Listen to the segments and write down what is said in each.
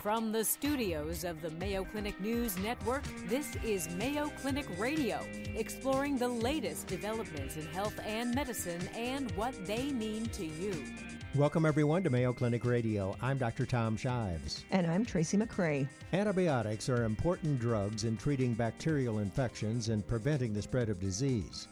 From the studios of the Mayo Clinic News Network, this is Mayo Clinic Radio, exploring the latest developments in health and medicine and what they mean to you. Welcome, everyone, to Mayo Clinic Radio. I'm Dr. Tom Shives. And I'm Tracy McCray. Antibiotics are important drugs in treating bacterial infections and preventing the spread of disease.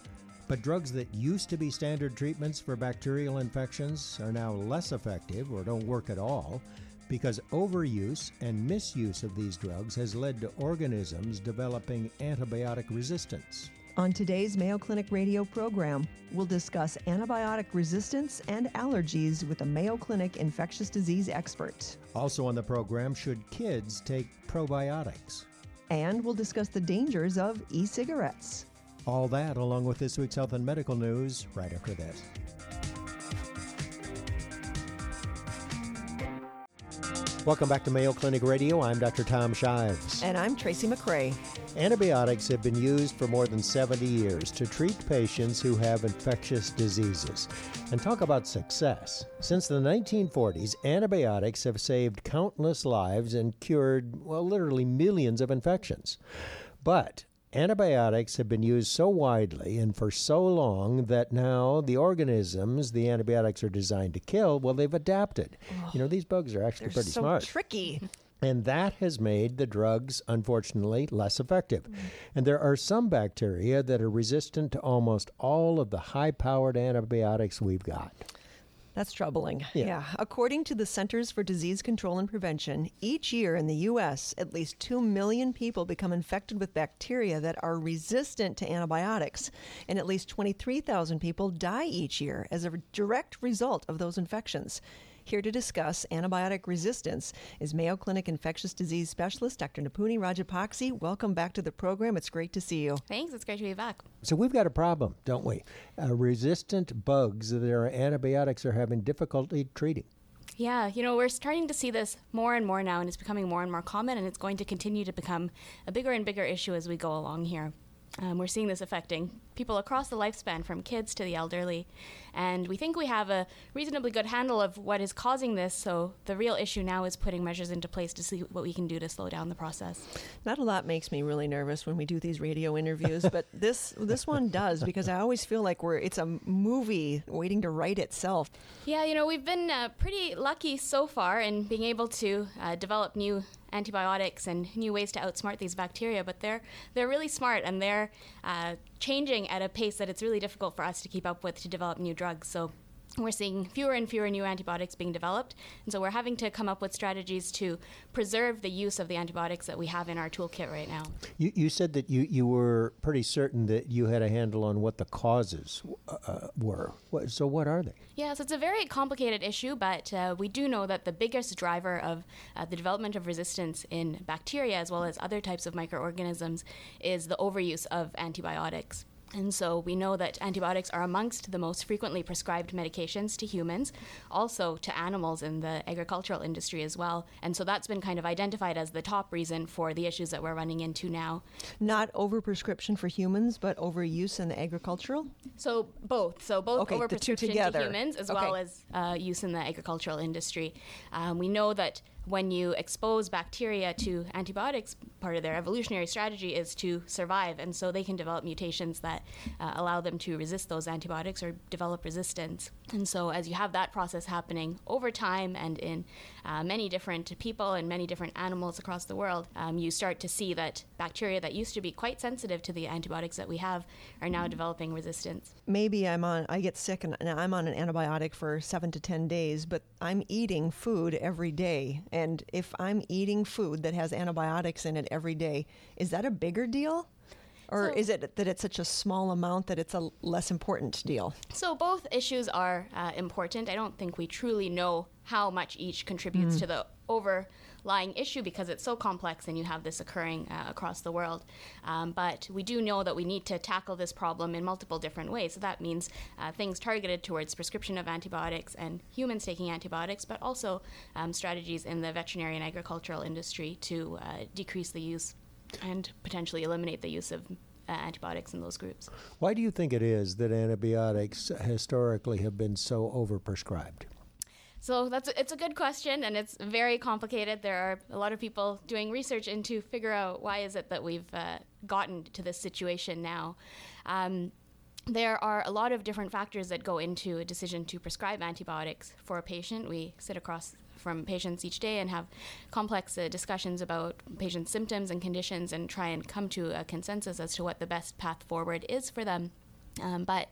But drugs that used to be standard treatments for bacterial infections are now less effective or don't work at all because overuse and misuse of these drugs has led to organisms developing antibiotic resistance. On today's Mayo Clinic radio program, we'll discuss antibiotic resistance and allergies with a Mayo Clinic infectious disease expert. Also on the program, should kids take probiotics? And we'll discuss the dangers of e cigarettes. All that, along with this week's health and medical news, right after this. Welcome back to Mayo Clinic Radio. I'm Dr. Tom Shives. And I'm Tracy McCray. Antibiotics have been used for more than 70 years to treat patients who have infectious diseases. And talk about success. Since the 1940s, antibiotics have saved countless lives and cured, well, literally millions of infections. But Antibiotics have been used so widely and for so long that now the organisms the antibiotics are designed to kill, well, they've adapted. Oh, you know, these bugs are actually pretty so smart. tricky. And that has made the drugs, unfortunately, less effective. Mm. And there are some bacteria that are resistant to almost all of the high powered antibiotics we've got. That's troubling. Yeah. yeah. According to the Centers for Disease Control and Prevention, each year in the U.S., at least 2 million people become infected with bacteria that are resistant to antibiotics. And at least 23,000 people die each year as a direct result of those infections. Here to discuss antibiotic resistance is Mayo Clinic infectious disease specialist Dr. Nipunie Rajapakse. Welcome back to the program. It's great to see you. Thanks. It's great to be back. So we've got a problem, don't we? Uh, resistant bugs that our antibiotics are having difficulty treating. Yeah, you know, we're starting to see this more and more now, and it's becoming more and more common, and it's going to continue to become a bigger and bigger issue as we go along here. Um, we're seeing this affecting people across the lifespan, from kids to the elderly. And we think we have a reasonably good handle of what is causing this. So the real issue now is putting measures into place to see what we can do to slow down the process. Not a lot makes me really nervous when we do these radio interviews, but this this one does because I always feel like we're it's a movie waiting to write itself. Yeah, you know, we've been uh, pretty lucky so far in being able to uh, develop new antibiotics and new ways to outsmart these bacteria, but they're they're really smart and they're uh, changing at a pace that it's really difficult for us to keep up with to develop new drugs. So we're seeing fewer and fewer new antibiotics being developed. And so we're having to come up with strategies to preserve the use of the antibiotics that we have in our toolkit right now. You, you said that you, you were pretty certain that you had a handle on what the causes uh, uh were. So, what are they? Yeah, so it's a very complicated issue, but uh, we do know that the biggest driver of uh, the development of resistance in bacteria as well as other types of microorganisms is the overuse of antibiotics. And so we know that antibiotics are amongst the most frequently prescribed medications to humans, also to animals in the agricultural industry as well. And so that's been kind of identified as the top reason for the issues that we're running into now. Not overprescription for humans, but overuse in the agricultural? So both. So both okay, overprescription to humans as okay. well as uh, use in the agricultural industry. Um, we know that when you expose bacteria to antibiotics, part of their evolutionary strategy is to survive. And so they can develop mutations that uh, allow them to resist those antibiotics or develop resistance. And so, as you have that process happening over time and in uh, many different people and many different animals across the world, um, you start to see that bacteria that used to be quite sensitive to the antibiotics that we have are now developing resistance. Maybe I'm on, I get sick and I'm on an antibiotic for seven to 10 days, but I'm eating food every day and if I'm eating food that has antibiotics in it every day, is that a bigger deal? Or so, is it that it's such a small amount that it's a less important deal? So both issues are uh, important. I don't think we truly know how much each contributes mm. to the over lying issue because it's so complex and you have this occurring uh, across the world. Um, but we do know that we need to tackle this problem in multiple different ways. So that means uh, things targeted towards prescription of antibiotics and humans taking antibiotics, but also um, strategies in the veterinary and agricultural industry to uh, decrease the use and potentially eliminate the use of uh, antibiotics in those groups. Why do you think it is that antibiotics historically have been so overprescribed? So that's it's a good question, and it's very complicated. There are a lot of people doing research into figure out why is it that we've uh, gotten to this situation now. Um, there are a lot of different factors that go into a decision to prescribe antibiotics for a patient. We sit across from patients each day and have complex uh, discussions about patients' symptoms and conditions and try and come to a consensus as to what the best path forward is for them. Um, but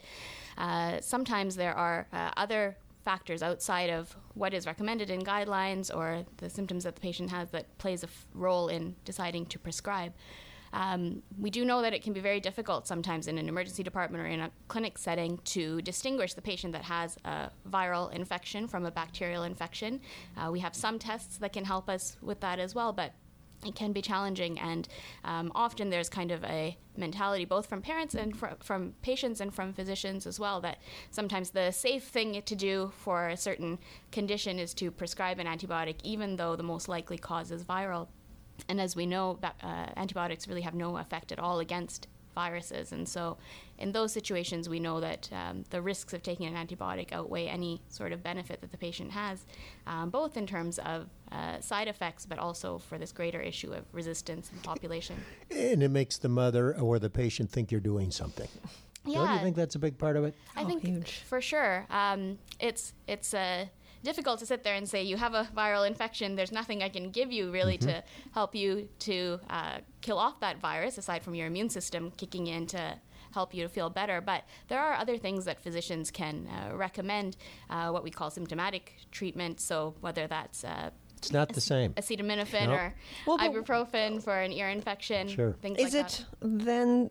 uh, sometimes there are uh, other factors outside of what is recommended in guidelines or the symptoms that the patient has that plays a f- role in deciding to prescribe. Um, we do know that it can be very difficult sometimes in an emergency department or in a clinic setting to distinguish the patient that has a viral infection from a bacterial infection. Uh, we have some tests that can help us with that as well, but it can be challenging, and um, often there's kind of a mentality, both from parents and fr- from patients and from physicians as well, that sometimes the safe thing to do for a certain condition is to prescribe an antibiotic, even though the most likely cause is viral. And as we know, uh, antibiotics really have no effect at all against viruses. And so, in those situations, we know that um, the risks of taking an antibiotic outweigh any sort of benefit that the patient has, um, both in terms of uh, side effects, but also for this greater issue of resistance in the population. And it makes the mother or the patient think you're doing something. Yeah. Don't you think that's a big part of it? I oh, think huge. for sure. Um, it's it's a difficult to sit there and say you have a viral infection. There's nothing I can give you really mm-hmm. to help you to uh, kill off that virus, aside from your immune system kicking in to help you to feel better. But there are other things that physicians can uh, recommend, uh, what we call symptomatic treatment. So whether that's uh, it's not the same. Acetaminophen nope. or well, ibuprofen for an ear infection. Sure. Things is like it that. then?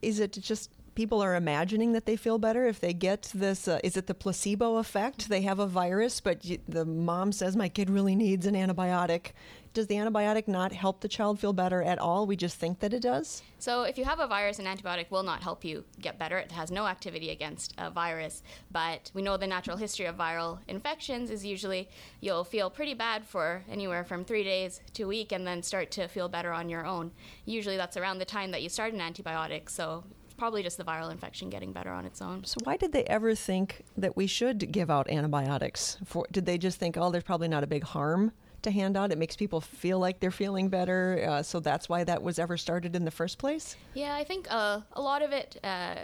Is it just people are imagining that they feel better if they get this uh, is it the placebo effect? They have a virus but you, the mom says my kid really needs an antibiotic. Does the antibiotic not help the child feel better at all? We just think that it does? So if you have a virus an antibiotic will not help you get better. It has no activity against a virus but we know the natural history of viral infections is usually you'll feel pretty bad for anywhere from three days to a week and then start to feel better on your own. Usually that's around the time that you start an antibiotic so probably just the viral infection getting better on its own. So why did they ever think that we should give out antibiotics? For did they just think, oh, there's probably not a big harm to hand out? It makes people feel like they're feeling better, uh, so that's why that was ever started in the first place. Yeah, I think uh, a lot of it. Uh,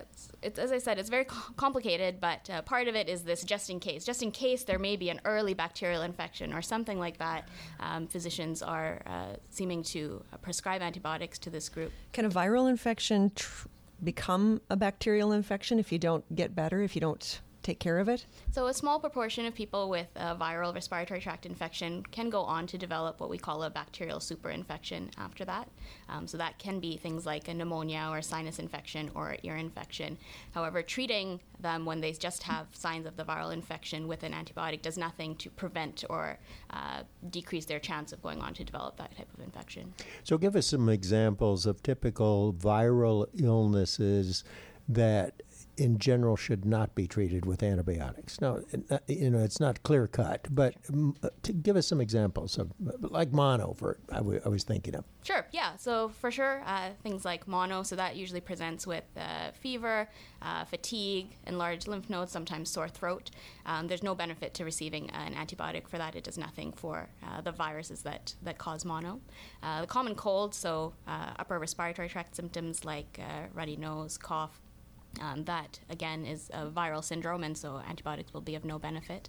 it's, as I said, it's very complicated, but uh, part of it is this just in case. Just in case there may be an early bacterial infection or something like that, um, physicians are uh, seeming to prescribe antibiotics to this group. Can a viral infection tr- become a bacterial infection if you don't get better, if you don't take care of it? So, a small proportion of people with a viral respiratory tract infection can go on to develop what we call a bacterial superinfection after that. Um, so, that can be things like a pneumonia or a sinus infection or ear infection. However, treating them when they just have signs of the viral infection with an antibiotic does nothing to prevent or uh, decrease their chance of going on to develop that type of infection. So, give us some examples of typical viral illnesses that in general should not be treated with antibiotics. Now, uh, you know, it's not clear cut, but mm, uh, to give us some examples of, like mono, for I, w- I was thinking of. Sure, yeah. So for sure, uh, things like mono, so that usually presents with uh, fever, uh, fatigue, enlarged lymph nodes, sometimes sore throat. Um, there's no benefit to receiving an antibiotic for that. It does nothing for uh, the viruses that, that cause mono. the common cold, so upper respiratory tract symptoms like runny nose, cough, um, that again is a viral syndrome, and so antibiotics will be of no benefit.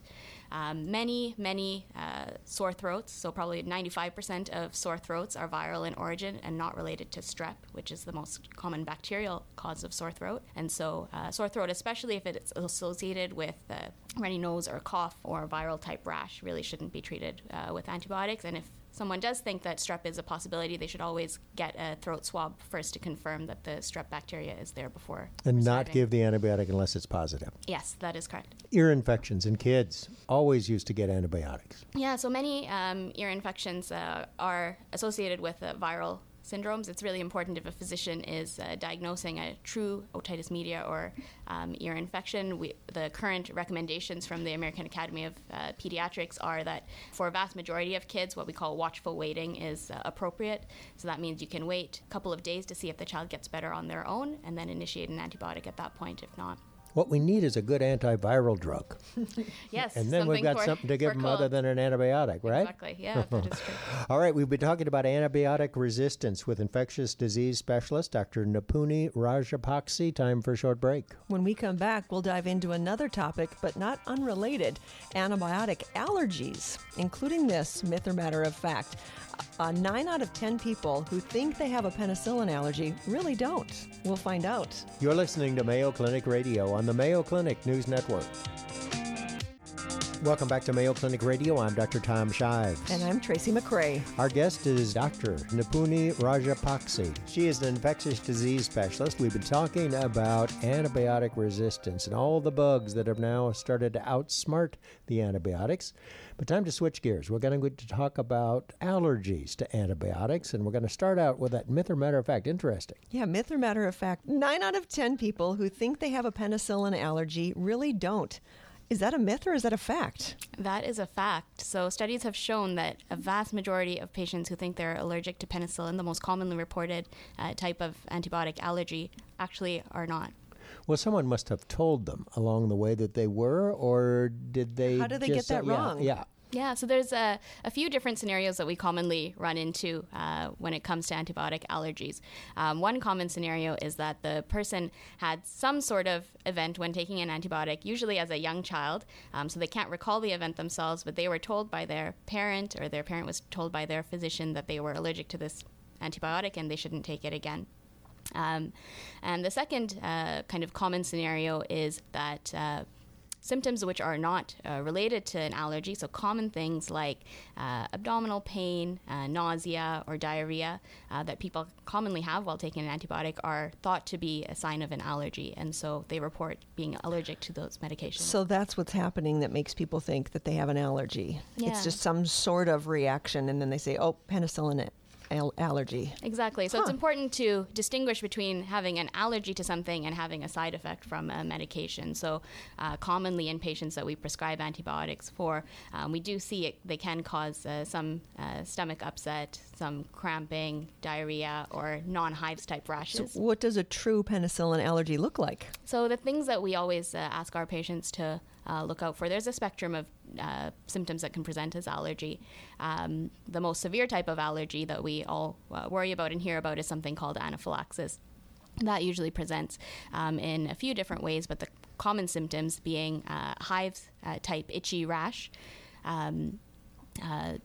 Um, many, many uh, sore throats, so probably 95% of sore throats are viral in origin and not related to strep, which is the most common bacterial cause of sore throat. And so, uh, sore throat, especially if it's associated with uh, runny nose or a cough or a viral type rash, really shouldn't be treated uh, with antibiotics. And if someone does think that strep is a possibility, they should always get a throat swab first to confirm that the strep bacteria is there before. And not give the antibiotic unless it's positive. Yes, that is correct. Ear infections in kids always used to get antibiotics. Yeah, so many um, ear infections uh, are associated with a viral syndromes, it's really important if a physician is uh, diagnosing a true otitis media or um, ear infection. We, the current recommendations from the American Academy of uh, Pediatrics are that for a vast majority of kids, what we call watchful waiting is uh, appropriate. So that means you can wait a couple of days to see if the child gets better on their own and then initiate an antibiotic at that point if not. What we need is a good antiviral drug. yes. And then we've got for, something to give them other than an antibiotic, right? Exactly. Yeah, that is true. All right, we've been talking about antibiotic resistance with infectious disease specialist Dr. Nipunie Rajapakse. Time for a short break. When we come back, we'll dive into another topic, but not unrelated antibiotic allergies, including this myth or matter of fact. Uh, nine out of ten people who think they have a penicillin allergy really don't. We'll find out. You're listening to Mayo Clinic Radio on the Mayo Clinic News Network. Welcome back to Mayo Clinic Radio. I'm Dr. Tom Shives. And I'm Tracy McCray. Our guest is Dr. Nipunie Rajapakse. She is an infectious disease specialist. We've been talking about antibiotic resistance and all the bugs that have now started to outsmart the antibiotics. But time to switch gears. We're going to talk about allergies to antibiotics, and we're going to start out with that myth or matter of fact. Interesting. Yeah, myth or matter of fact. Nine out of 10 people who think they have a penicillin allergy really don't. Is that a myth or is that a fact? That is a fact. So, studies have shown that a vast majority of patients who think they're allergic to penicillin, the most commonly reported uh, type of antibiotic allergy, actually are not. Well, someone must have told them along the way that they were, or did they? How did they get that uh, wrong? Yeah. Yeah, so there's a, a few different scenarios that we commonly run into uh, when it comes to antibiotic allergies. Um, one common scenario is that the person had some sort of event when taking an antibiotic, usually as a young child, um, so they can't recall the event themselves, but they were told by their parent or their parent was told by their physician that they were allergic to this antibiotic and they shouldn't take it again. Um, and the second uh, kind of common scenario is that uh, symptoms which are not uh, related to an allergy, so common things like uh, abdominal pain, uh, nausea, or diarrhea uh, that people commonly have while taking an antibiotic, are thought to be a sign of an allergy, and so they report being allergic to those medications. So that's what's happening that makes people think that they have an allergy. Yeah. It's just some sort of reaction, and then they say, "Oh, penicillin al- allergy. Exactly. So huh. it's important to distinguish between having an allergy to something and having a side effect from a medication. So uh, commonly in patients that we prescribe antibiotics for, um, we do see it, they can cause uh, some uh, stomach upset, some cramping, diarrhea, or non-hives type rashes. So what does a true penicillin allergy look like? So the things that we always uh, ask our patients to uh, look out for. There's a spectrum of uh, symptoms that can present as allergy. Um, the most severe type of allergy that we all uh, worry about and hear about is something called anaphylaxis. That usually presents um, in a few different ways, but the common symptoms being uh, hives uh, type itchy rash. Um, uh,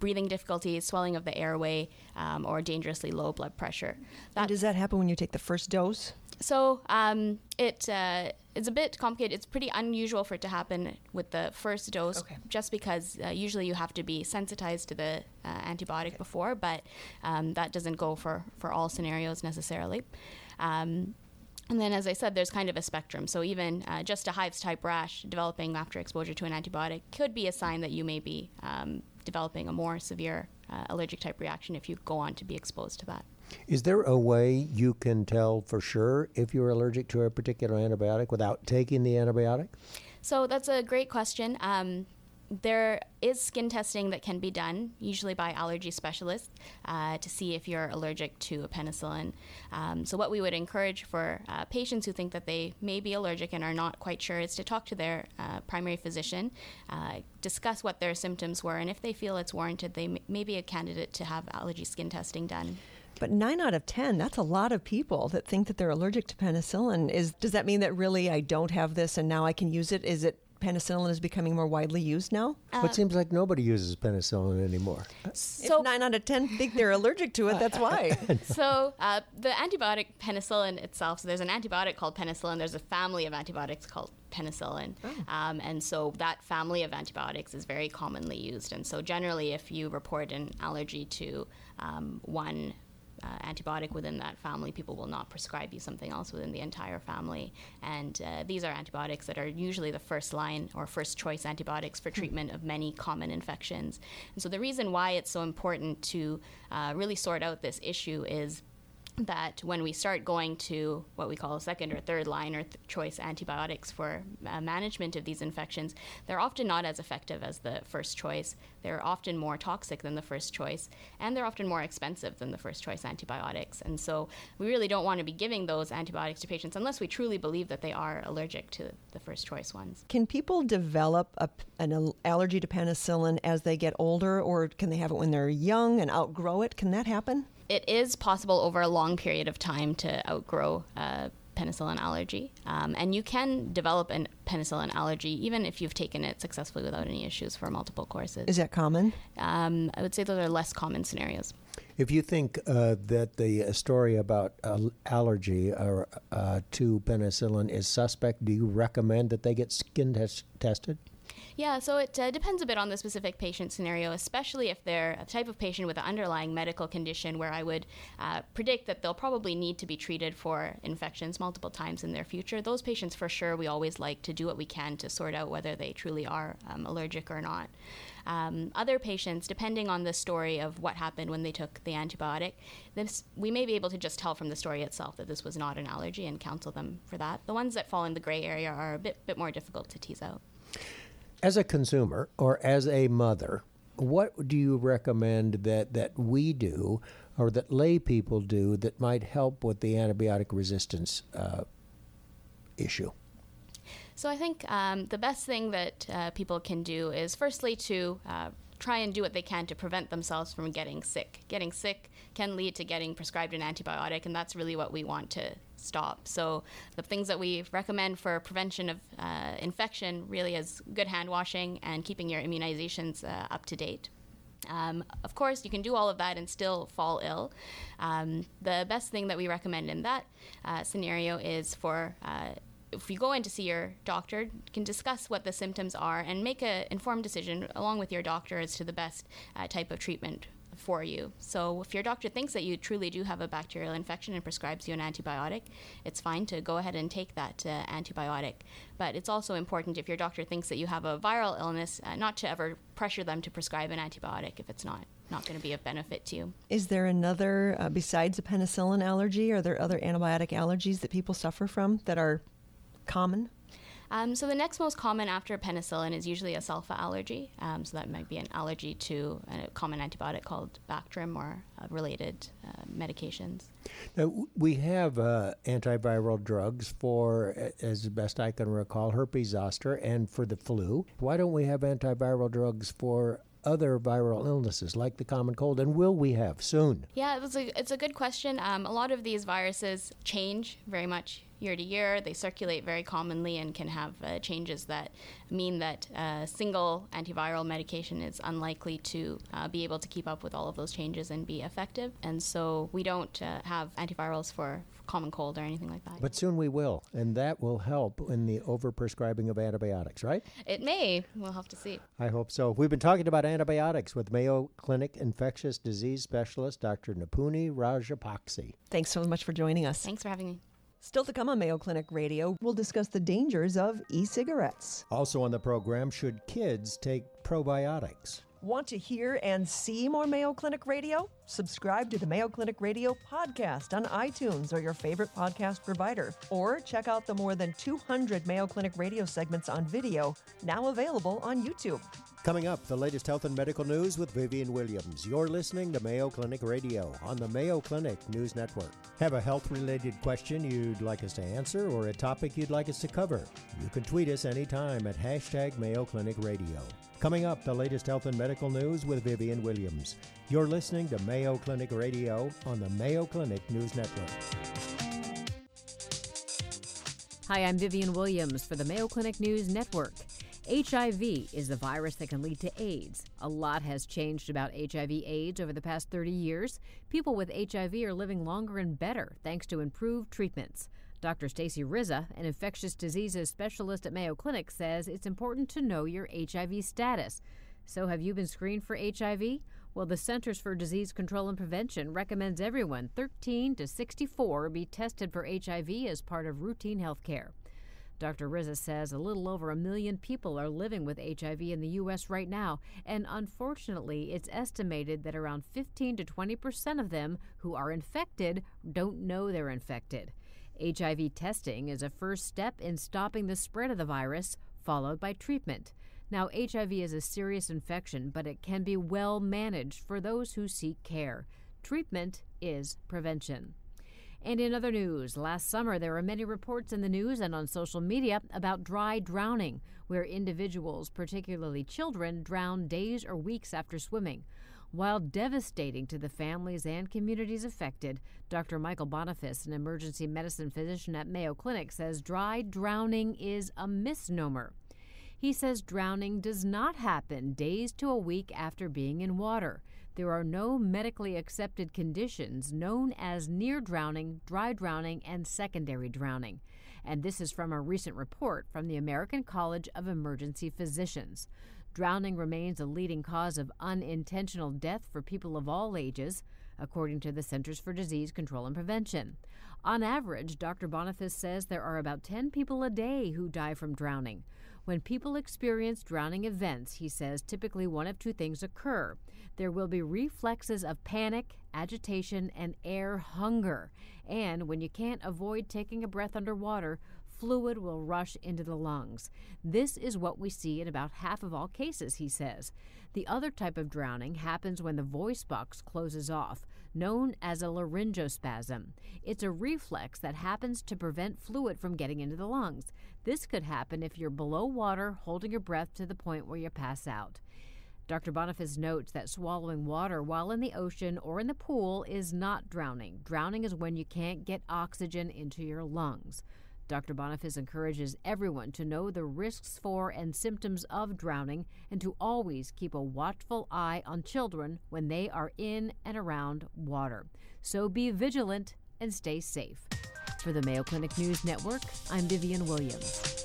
breathing difficulties, swelling of the airway, um, or dangerously low blood pressure. That, does that happen when you take the first dose? So um, it uh, it's a bit complicated. It's pretty unusual for it to happen with the first dose, okay. just because uh, usually you have to be sensitized to the uh, antibiotic okay. before, but um, that doesn't go for for all scenarios necessarily. Um, and then, as I said, there's kind of a spectrum. So even uh, just a hives type rash developing after exposure to an antibiotic could be a sign that you may be um, developing a more severe uh, allergic type reaction if you go on to be exposed to that. Is there a way you can tell for sure if you're allergic to a particular antibiotic without taking the antibiotic? So that's a great question. Um, there is skin testing that can be done, usually by allergy specialists, uh, to see if you're allergic to a penicillin. Um, so, what we would encourage for uh, patients who think that they may be allergic and are not quite sure is to talk to their uh, primary physician, uh, discuss what their symptoms were, and if they feel it's warranted, they may be a candidate to have allergy skin testing done. But nine out of ten, that's a lot of people that think that they're allergic to penicillin. Is does that mean that really I don't have this and now I can use it? Is it penicillin is becoming more widely used now? Uh, it seems like nobody uses penicillin anymore. So if nine out of ten think they're allergic to it, that's why. so uh, the antibiotic penicillin itself. So there's an antibiotic called penicillin. There's a family of antibiotics called penicillin, oh. um, and so that family of antibiotics is very commonly used. And so generally, if you report an allergy to um, one uh, antibiotic within that family, people will not prescribe you something else within the entire family. And uh, these are antibiotics that are usually the first line or first choice antibiotics for treatment of many common infections. And so the reason why it's so important to uh, really sort out this issue is that when we start going to what we call second or third line or th- choice antibiotics for uh, management of these infections, they're often not as effective as the first choice. They're often more toxic than the first choice, and they're often more expensive than the first choice antibiotics. And so we really don't want to be giving those antibiotics to patients unless we truly believe that they are allergic to the first choice ones. Can people develop a, an allergy to penicillin as they get older, or can they have it when they're young and outgrow it? Can that happen? It is possible over a long period of time to outgrow a penicillin allergy. Um, and you can develop a penicillin allergy even if you've taken it successfully without any issues for multiple courses. Is that common? Um, I would say those are less common scenarios. If you think uh, that the uh, story about uh, allergy or, uh, to penicillin is suspect, do you recommend that they get skin tes- tested? Yeah, so it uh, depends a bit on the specific patient scenario, especially if they're a type of patient with an underlying medical condition where I would uh, predict that they'll probably need to be treated for infections multiple times in their future. Those patients, for sure, we always like to do what we can to sort out whether they truly are um, allergic or not. Um, other patients, depending on the story of what happened when they took the antibiotic, this, we may be able to just tell from the story itself that this was not an allergy and counsel them for that. The ones that fall in the gray area are a bit, bit more difficult to tease out. As a consumer or as a mother, what do you recommend that, that we do or that lay people do that might help with the antibiotic resistance uh, issue? So I think um, the best thing that uh, people can do is firstly to uh, try and do what they can to prevent themselves from getting sick. Getting sick can lead to getting prescribed an antibiotic, and that's really what we want to stop. So the things that we recommend for prevention of uh, infection really is good hand washing and keeping your immunizations uh, up to date. Um, of course, you can do all of that and still fall ill. Um, the best thing that we recommend in that uh, scenario is for uh, if you go in to see your doctor, you can discuss what the symptoms are and make an informed decision along with your doctor as to the best uh, type of treatment for you. So if your doctor thinks that you truly do have a bacterial infection and prescribes you an antibiotic, it's fine to go ahead and take that uh, antibiotic. But it's also important if your doctor thinks that you have a viral illness, uh, not to ever pressure them to prescribe an antibiotic if it's not not going to be of benefit to you. Is there another, uh, besides a penicillin allergy, are there other antibiotic allergies that people suffer from that are common? Um, so the next most common after penicillin is usually a sulfa allergy. Um, so that might be an allergy to a common antibiotic called Bactrim or uh, related uh, medications. Now, we have uh, antiviral drugs for, as best I can recall, herpes zoster and for the flu. Why don't we have antiviral drugs for other viral illnesses like the common cold, and will we have soon? Yeah, it's a, it's a good question. Um, a lot of these viruses change very much year to year. They circulate very commonly and can have uh, changes that mean that a uh, single antiviral medication is unlikely to uh, be able to keep up with all of those changes and be effective. And so we don't uh, have antivirals for, for common cold or anything like that. But soon we will, and that will help in the overprescribing of antibiotics, right? It may. We'll have to see. I hope so. We've been talking about antibiotics with Mayo Clinic infectious disease specialist Dr. Nipunie Rajapakse. Thanks so much for joining us. Thanks for having me. Still to come on Mayo Clinic Radio, we'll discuss the dangers of e cigarettes. Also on the program, should kids take probiotics? Want to hear and see more Mayo Clinic Radio? Subscribe to the Mayo Clinic Radio podcast on iTunes or your favorite podcast provider. Or check out the more than 200 Mayo Clinic Radio segments on video, now available on YouTube. Coming up, the latest health and medical news with Vivien Williams. You're listening to Mayo Clinic Radio on the Mayo Clinic News Network. Have a health related question you'd like us to answer or a topic you'd like us to cover? You can tweet us anytime at hashtag Mayo Clinic Radio. Coming up, the latest health and medical news with Vivien Williams. You're listening to Mayo Clinic Radio on the Mayo Clinic News Network. Hi, I'm Vivien Williams for the Mayo Clinic News Network. HIV is the virus that can lead to AIDS. A lot has changed about HIV AIDS over the past 30 years. People with HIV are living longer and better thanks to improved treatments. Dr. Stacey Rizza, an infectious diseases specialist at Mayo Clinic, says it's important to know your HIV status. So, have you been screened for HIV? Well, the Centers for Disease Control and Prevention recommends everyone 13 to 64 be tested for HIV as part of routine health care. Dr. Rizza says a little over a million people are living with HIV in the U.S. right now, and unfortunately, it's estimated that around 15 to 20 percent of them who are infected don't know they're infected. HIV testing is a first step in stopping the spread of the virus, followed by treatment. Now, HIV is a serious infection, but it can be well managed for those who seek care. Treatment is prevention. And in other news, last summer there were many reports in the news and on social media about dry drowning, where individuals, particularly children, drown days or weeks after swimming. While devastating to the families and communities affected, Dr. Michael Boniface, an emergency medicine physician at Mayo Clinic, says dry drowning is a misnomer. He says drowning does not happen days to a week after being in water. There are no medically accepted conditions known as near drowning, dry drowning, and secondary drowning. And this is from a recent report from the American College of Emergency Physicians. Drowning remains a leading cause of unintentional death for people of all ages, according to the Centers for Disease Control and Prevention. On average, Dr. Boniface says there are about 10 people a day who die from drowning. When people experience drowning events, he says typically one of two things occur. There will be reflexes of panic, agitation, and air hunger. And when you can't avoid taking a breath underwater, fluid will rush into the lungs. This is what we see in about half of all cases, he says. The other type of drowning happens when the voice box closes off, known as a laryngospasm. It's a reflex that happens to prevent fluid from getting into the lungs. This could happen if you're below water, holding your breath to the point where you pass out. Dr. Boniface notes that swallowing water while in the ocean or in the pool is not drowning. Drowning is when you can't get oxygen into your lungs. Dr. Boniface encourages everyone to know the risks for and symptoms of drowning and to always keep a watchful eye on children when they are in and around water. So be vigilant and stay safe. For the Mayo Clinic News Network, I'm Vivien Williams.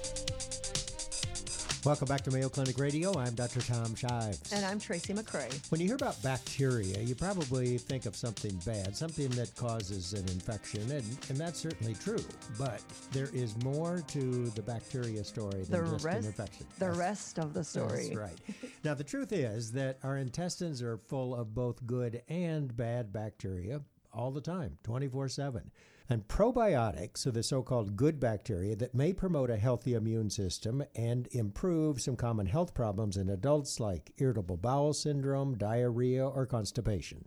Welcome back to Mayo Clinic Radio. I'm Dr. Tom Shives. And I'm Tracy McCray. When you hear about bacteria, you probably think of something bad, something that causes an infection, and, and that's certainly true. But there is more to the bacteria story than the just rest, an infection. The that's, rest of the story. That's right. now, the truth is that our intestines are full of both good and bad bacteria all the time, 24 7. And probiotics are the so called good bacteria that may promote a healthy immune system and improve some common health problems in adults like irritable bowel syndrome, diarrhea, or constipation.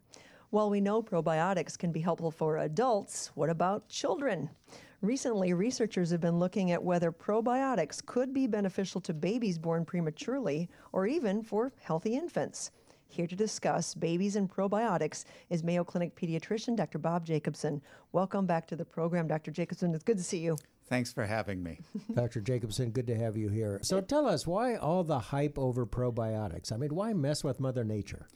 While we know probiotics can be helpful for adults, what about children? Recently, researchers have been looking at whether probiotics could be beneficial to babies born prematurely or even for healthy infants. Here to discuss babies and probiotics is Mayo Clinic pediatrician Dr. Bob Jacobson. Welcome back to the program, Dr. Jacobson. It's good to see you. Thanks for having me. Dr. Jacobson, good to have you here. So tell us, why all the hype over probiotics? I mean, why mess with Mother Nature?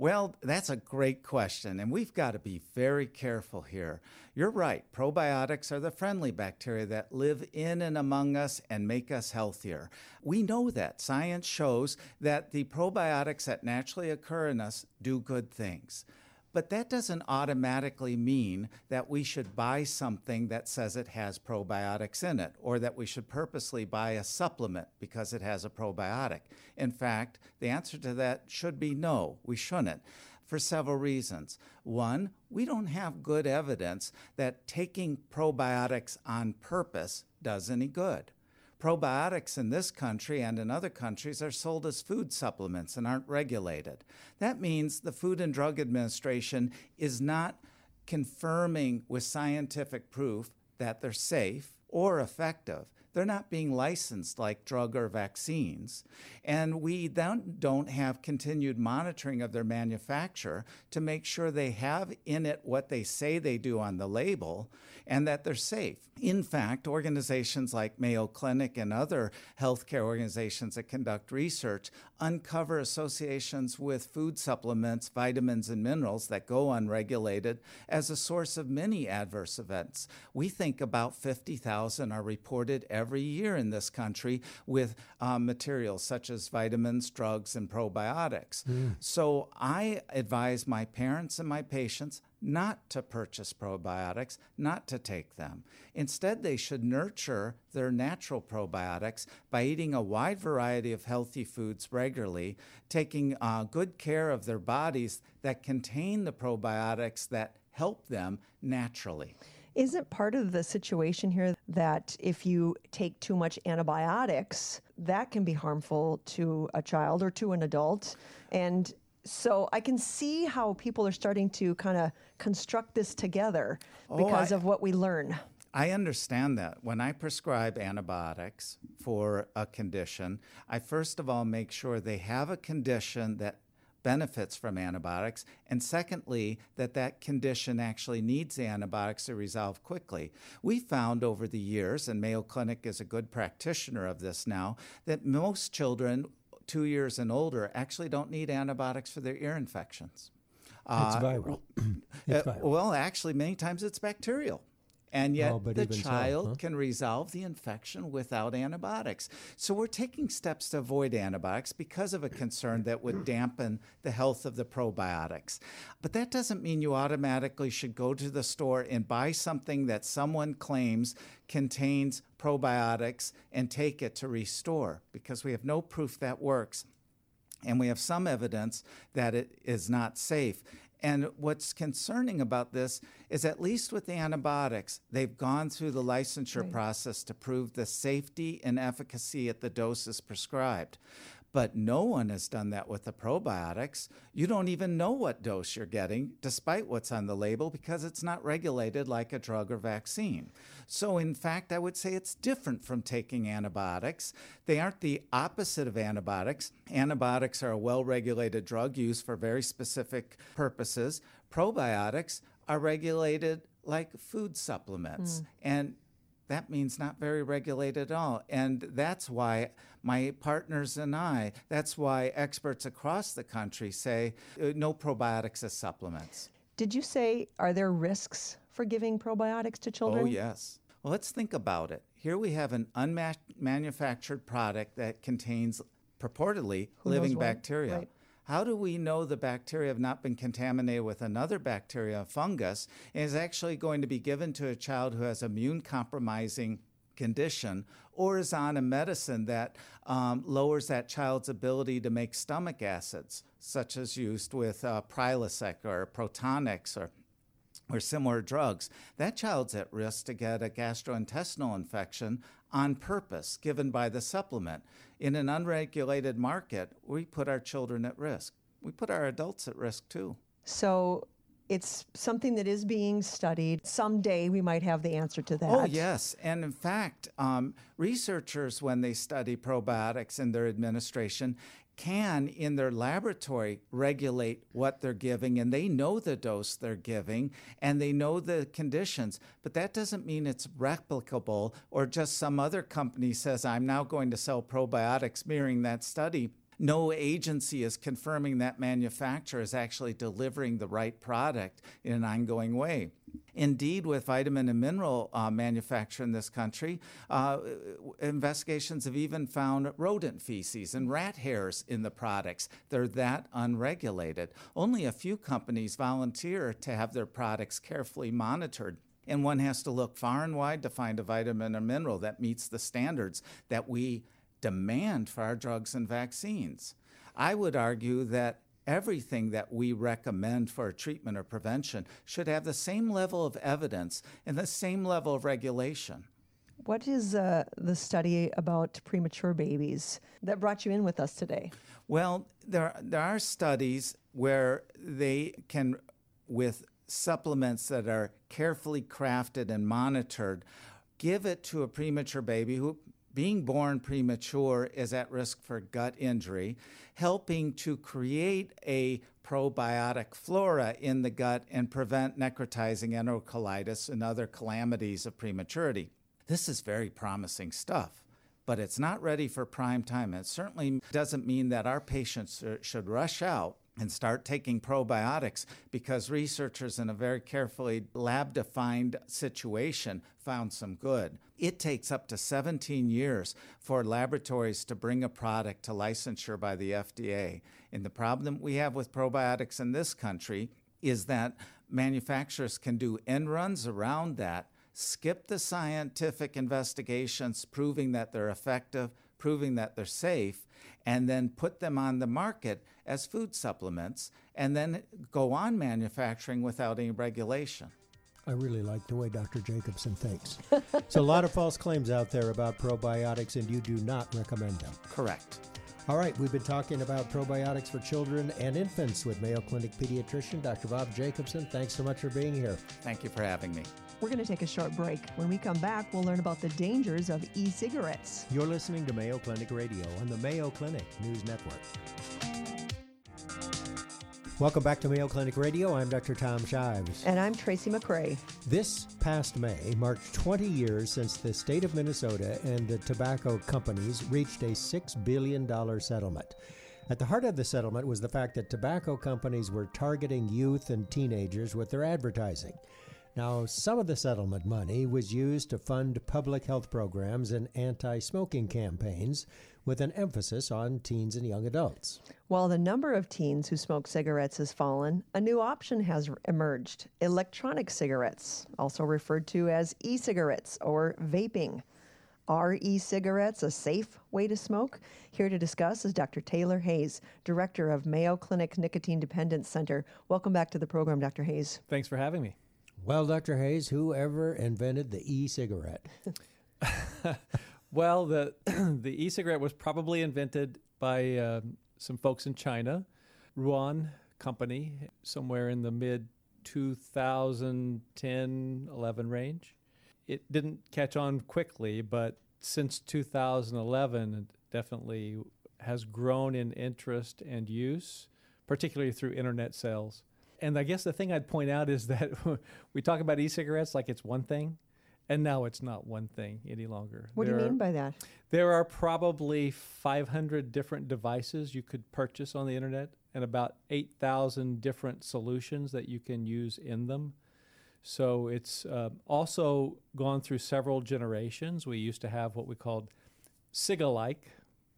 Well, that's a great question, and we've got to be very careful here. You're right, probiotics are the friendly bacteria that live in and among us and make us healthier. We know that. Science shows that the probiotics that naturally occur in us do good things. But that doesn't automatically mean that we should buy something that says it has probiotics in it, or that we should purposely buy a supplement because it has a probiotic. In fact, the answer to that should be no, we shouldn't, for several reasons. One, we don't have good evidence that taking probiotics on purpose does any good. Probiotics in this country and in other countries are sold as food supplements and aren't regulated. That means the Food and Drug Administration is not confirming with scientific proof that they're safe or effective. They're not being licensed like drug or vaccines. And we then don't have continued monitoring of their manufacture to make sure they have in it what they say they do on the label and that they're safe. In fact, organizations like Mayo Clinic and other healthcare organizations that conduct research uncover associations with food supplements, vitamins, and minerals that go unregulated as a source of many adverse events. We think about 50,000 are reported every year in this country with um, materials such as vitamins, drugs, and probiotics. Mm. So I advise my parents and my patients not to purchase probiotics, not to take them. Instead, they should nurture their natural probiotics by eating a wide variety of healthy foods regularly, taking uh, good care of their bodies that contain the probiotics that help them naturally. Isn't part of the situation here that if you take too much antibiotics, that can be harmful to a child or to an adult? And so I can see how people are starting to kind of construct this together oh, because I, of what we learn. I understand that. When I prescribe antibiotics for a condition, I first of all make sure they have a condition that benefits from antibiotics and secondly that that condition actually needs antibiotics to resolve quickly we found over the years and mayo clinic is a good practitioner of this now that most children two years and older actually don't need antibiotics for their ear infections. It's uh, viral. it's uh, viral. Well, actually, many times it's bacterial. And yet, oh, the child so, huh? can resolve the infection without antibiotics. So, we're taking steps to avoid antibiotics because of a concern that would dampen the health of the probiotics. But that doesn't mean you automatically should go to the store and buy something that someone claims contains probiotics and take it to restore because we have no proof that works. And we have some evidence that it is not safe. And what's concerning about this is, at least with the antibiotics, they've gone through the licensure right. process to prove the safety and efficacy at the doses prescribed. But no one has done that with the probiotics. You don't even know what dose you're getting, despite what's on the label, because it's not regulated like a drug or vaccine. So, in fact, I would say it's different from taking antibiotics. They aren't the opposite of antibiotics. Antibiotics are a well regulated drug used for very specific purposes. Probiotics are regulated like food supplements. Mm. And that means not very regulated at all. And that's why my partners and I, that's why experts across the country say uh, no probiotics as supplements. Did you say, are there risks for giving probiotics to children? Oh, yes. Well, let's think about it. Here we have an unmanufactured product that contains purportedly Who living bacteria. Right. How do we know the bacteria have not been contaminated with another bacteria, fungus, and is actually going to be given to a child who has immune compromising condition or is on a medicine that um, lowers that child's ability to make stomach acids, such as used with uh, Prilosec or Protonix or or similar drugs, that child's at risk to get a gastrointestinal infection on purpose given by the supplement. In an unregulated market, we put our children at risk. We put our adults at risk too. So it's something that is being studied. Someday we might have the answer to that. Oh, yes. And in fact, um, researchers, when they study probiotics in their administration, can, in their laboratory, regulate what they're giving, and they know the dose they're giving, and they know the conditions. But that doesn't mean it's replicable, or just some other company says, I'm now going to sell probiotics mirroring that study no agency is confirming that manufacturer is actually delivering the right product in an ongoing way. Indeed, with vitamin and mineral uh, manufacture in this country, uh, investigations have even found rodent feces and rat hairs in the products. They're that unregulated. Only a few companies volunteer to have their products carefully monitored. And one has to look far and wide to find a vitamin or mineral that meets the standards that we demand for our drugs and vaccines. I would argue that everything that we recommend for treatment or prevention should have the same level of evidence and the same level of regulation. What is uh, the study about premature babies that brought you in with us today? Well, there, there are studies where they can, with supplements that are carefully crafted and monitored, give it to a premature baby who being born premature is at risk for gut injury, helping to create a probiotic flora in the gut and prevent necrotizing enterocolitis and other calamities of prematurity. This is very promising stuff, but it's not ready for prime time. It certainly doesn't mean that our patients uh, should rush out and start taking probiotics because researchers in a very carefully lab defined situation found some good. It takes up to 17 years for laboratories to bring a product to licensure by the FDA. And the problem we have with probiotics in this country is that manufacturers can do end runs around that, skip the scientific investigations proving that they're effective, proving that they're safe, and then put them on the market as food supplements and then go on manufacturing without any regulation. I really like the way Dr. Jacobson thinks. so, a lot of false claims out there about probiotics, and you do not recommend them. Correct. All right, we've been talking about probiotics for children and infants with Mayo Clinic pediatrician Dr. Bob Jacobson. Thanks so much for being here. Thank you for having me. We're going to take a short break. When we come back, we'll learn about the dangers of e cigarettes. You're listening to Mayo Clinic Radio on the Mayo Clinic News Network. Welcome back to Mayo Clinic Radio. I'm Dr. Tom Shives. And I'm Tracy McCray. This past May marked 20 years since the state of Minnesota and the tobacco companies reached a $6 billion settlement. At the heart of the settlement was the fact that tobacco companies were targeting youth and teenagers with their advertising. Now, some of the settlement money was used to fund public health programs and anti smoking campaigns with an emphasis on teens and young adults. While the number of teens who smoke cigarettes has fallen, a new option has emerged electronic cigarettes, also referred to as e cigarettes or vaping. Are e cigarettes a safe way to smoke? Here to discuss is Dr. Taylor Hays, Director of Mayo Clinic Nicotine Dependence Center. Welcome back to the program, Dr. Hays. Thanks for having me. Well, Dr. Hays, whoever invented the e-cigarette? well, the the e-cigarette was probably invented by uh, some folks in China, Ruyan Company, somewhere in the mid 2010 11 range. It didn't catch on quickly, but since 2011, it definitely has grown in interest and use, particularly through internet sales. And I guess the thing I'd point out is that we talk about e-cigarettes like it's one thing, and now it's not one thing any longer. What there do you mean by that? There are probably 500 different devices you could purchase on the internet, and about 8,000 different solutions that you can use in them. So it's uh, also gone through several generations. We used to have what we called ciga-like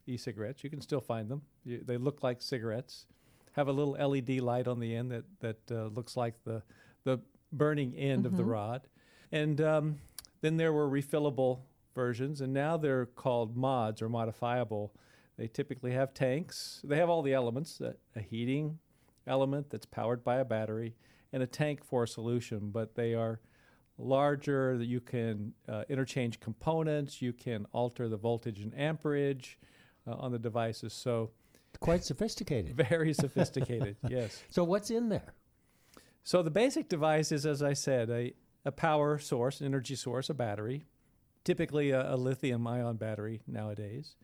e-cigarettes. You can still find them. You, they look like cigarettes have a little LED light on the end that that uh, looks like the the burning end mm-hmm. of the mm-hmm. rod, and um, then there were refillable versions, and now they're called mods or modifiable. They typically have tanks. They have all the elements: a, a heating element that's powered by a battery, and a tank for a solution. But they are larger. That you can uh, interchange components. You can alter the voltage and amperage uh, on the devices. So Quite sophisticated. Very sophisticated, yes. So, what's in there? So, the basic device is, as I said, a, a power source, an energy source, a battery, typically a, a lithium ion battery nowadays,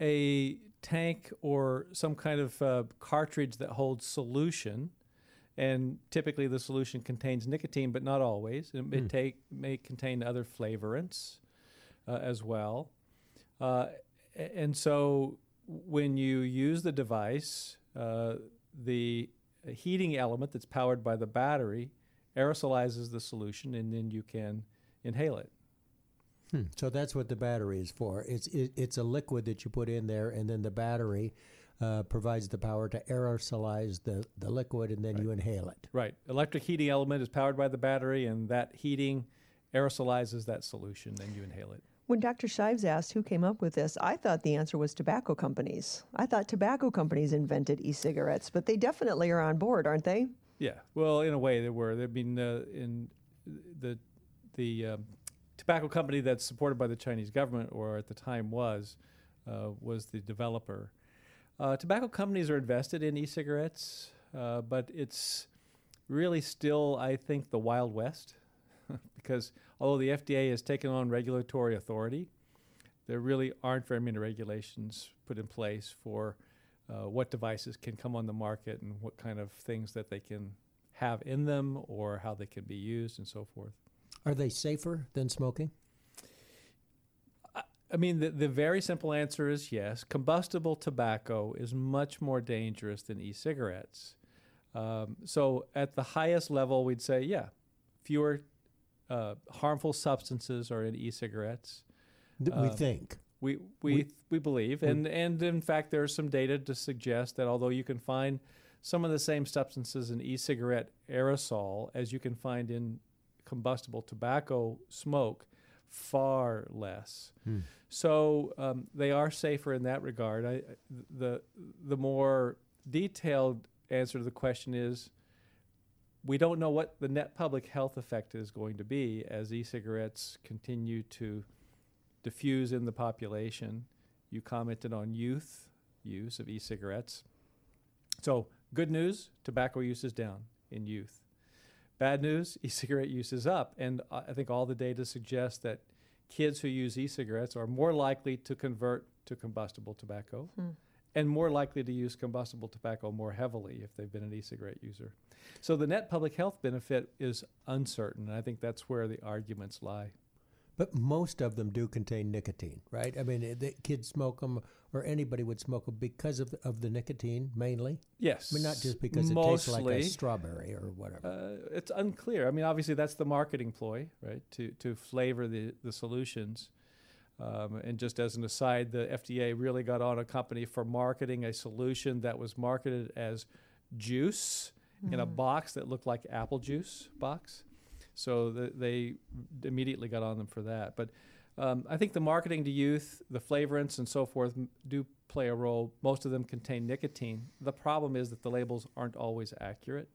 a tank or some kind of uh, cartridge that holds solution. And typically, the solution contains nicotine, but not always. It may, mm. take, may contain other flavorants uh, as well. Uh, and so when you use the device, uh, the heating element that's powered by the battery aerosolizes the solution, and then you can inhale it. Hmm. So that's what the battery is for. It's it, it's a liquid that you put in there, and then the battery uh, provides the power to aerosolize the, the liquid, and then right. you inhale it. Right. Electric heating element is powered by the battery, and that heating aerosolizes that solution, and you inhale it. When Dr. Shives asked who came up with this, I thought the answer was tobacco companies. I thought tobacco companies invented e-cigarettes, but they definitely are on board, aren't they? Yeah. Well, in a way, they were. I mean, uh, in the the um, tobacco company that's supported by the Chinese government, or at the time was, uh, was the developer. Uh, tobacco companies are invested in e-cigarettes, uh, but it's really still, I think, the Wild West. because although the FDA has taken on regulatory authority, there really aren't very many regulations put in place for uh, what devices can come on the market and what kind of things that they can have in them or how they can be used and so forth. Are they safer than smoking? I mean, the, the very simple answer is yes. Combustible tobacco is much more dangerous than e cigarettes. Um, so, at the highest level, we'd say, yeah, fewer uh, harmful substances are in e cigarettes. we um, think. We, we, we, we believe. We, and, and in fact, there's some data to suggest that although you can find some of the same substances in e cigarette aerosol as you can find in combustible tobacco smoke, far less. Hmm. So um, they are safer in that regard. I, the the more detailed answer to the question is we don't know what the net public health effect is going to be as e-cigarettes continue to diffuse in the population. You commented on youth use of e-cigarettes. So good news, tobacco use is down in youth. Bad news, e-cigarette use is up, and I think all the data suggests that kids who use e-cigarettes are more likely to convert to combustible tobacco hmm. and more likely to use combustible tobacco more heavily if they've been an e-cigarette user. So the net public health benefit is uncertain, and I think that's where the arguments lie. But most of them do contain nicotine, right? I mean, the kids smoke them, or anybody would smoke them because of the, of the nicotine mainly. Yes, I mean, not just because Mostly, it tastes like a strawberry or whatever. Uh, it's unclear. I mean, obviously that's the marketing ploy, right? To to flavor the the solutions. Um, and just as an aside, the FDA really got on a company for marketing a solution that was marketed as juice mm. in a mm. box that looked like apple juice box. So the, they immediately got on them for that. But um, I think the marketing to youth, the flavorants, and so forth do play a role. Most of them contain nicotine. The problem is that the labels aren't always accurate.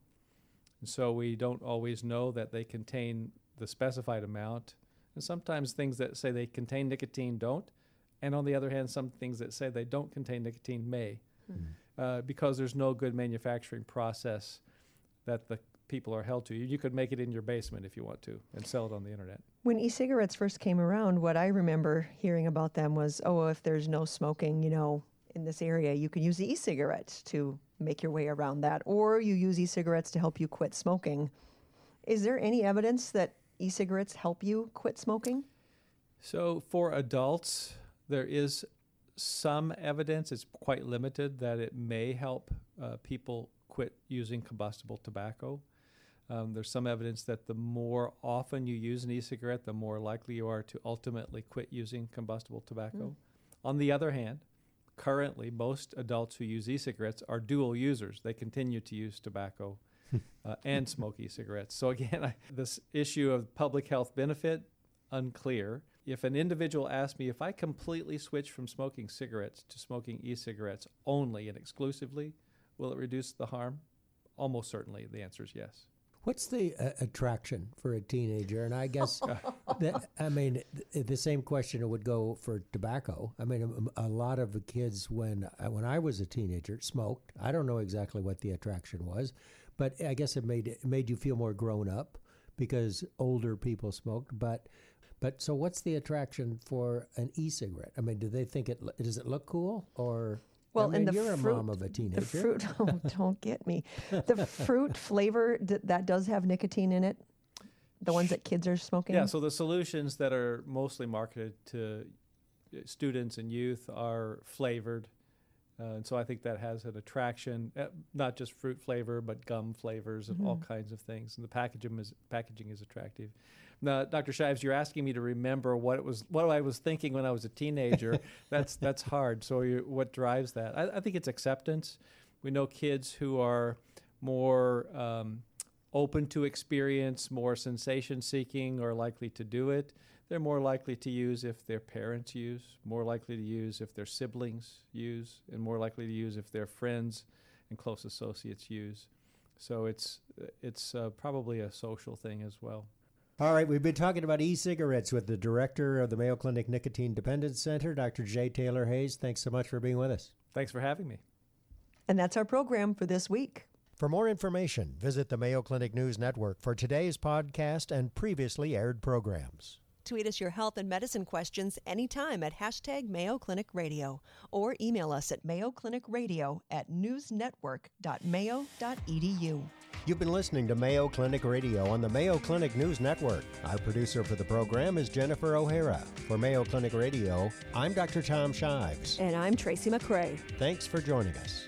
And so we don't always know that they contain the specified amount. And sometimes things that say they contain nicotine don't. And on the other hand, some things that say they don't contain nicotine may, mm-hmm. uh, because there's no good manufacturing process that the people are held to. You could make it in your basement if you want to and sell it on the internet. When e-cigarettes first came around, what I remember hearing about them was, oh, if there's no smoking, you know, in this area, you can use e-cigarettes to make your way around that, or you use e-cigarettes to help you quit smoking. Is there any evidence that e-cigarettes help you quit smoking? So for adults, there is some evidence. It's quite limited that it may help uh, people quit using combustible tobacco. Um, there's some evidence that the more often you use an e-cigarette, the more likely you are to ultimately quit using combustible tobacco. Mm. On the other hand, currently most adults who use e-cigarettes are dual users. They continue to use tobacco uh, and smoke e-cigarettes. So again, I, this issue of public health benefit unclear. If an individual asks me if I completely switch from smoking cigarettes to smoking e-cigarettes only and exclusively, will it reduce the harm? Almost certainly, the answer is yes. What's the uh, attraction for a teenager? And I guess that, I mean th- the same question would go for tobacco. I mean, a, a, lot of the kids when uh, when I was a teenager smoked. I don't know exactly what the attraction was, but I guess it made it made you feel more grown up because older people smoked. But but so what's the attraction for an e-cigarette? I mean, do they think it does it look cool or well, I mean, and the you're fruit, a mom of a teenager. The fruit, oh, don't get me. The fruit flavor that does have nicotine in it. The ones that kids are smoking. Yeah. So the solutions that are mostly marketed to uh, students and youth are flavored, uh, and so I think that has an attraction, uh, not just fruit flavor, but gum flavors and mm-hmm. all kinds of things. And the packaging is packaging is attractive. Now, Dr. Shives, you're asking me to remember what it was, what I was thinking when I was a teenager. that's that's hard. So, you, what drives that? I, I, think it's acceptance. We know kids who are more um, open to experience, more sensation-seeking, are likely to do it. They're more likely to use if their parents use, more likely to use if their siblings use, and more likely to use if their friends and close associates use. So it's it's uh, probably a social thing as well. All right, we've been talking about e cigarettes with the director of the Mayo Clinic Nicotine Dependence Center, Dr. Jay Taylor Hays. Thanks so much for being with us. Thanks for having me. And that's our program for this week. For more information, visit the Mayo Clinic News Network for today's podcast and previously aired programs. Tweet us your health and medicine questions anytime at hashtag Mayo Clinic Radio or email us at mayoclinicradio at newsnetwork.mayo.edu. You've been listening to Mayo Clinic Radio on the Mayo Clinic News Network. Our producer for the program is Jennifer O'Hara. For Mayo Clinic Radio, I'm Dr. Tom Shives. And I'm Tracy McCray. Thanks for joining us.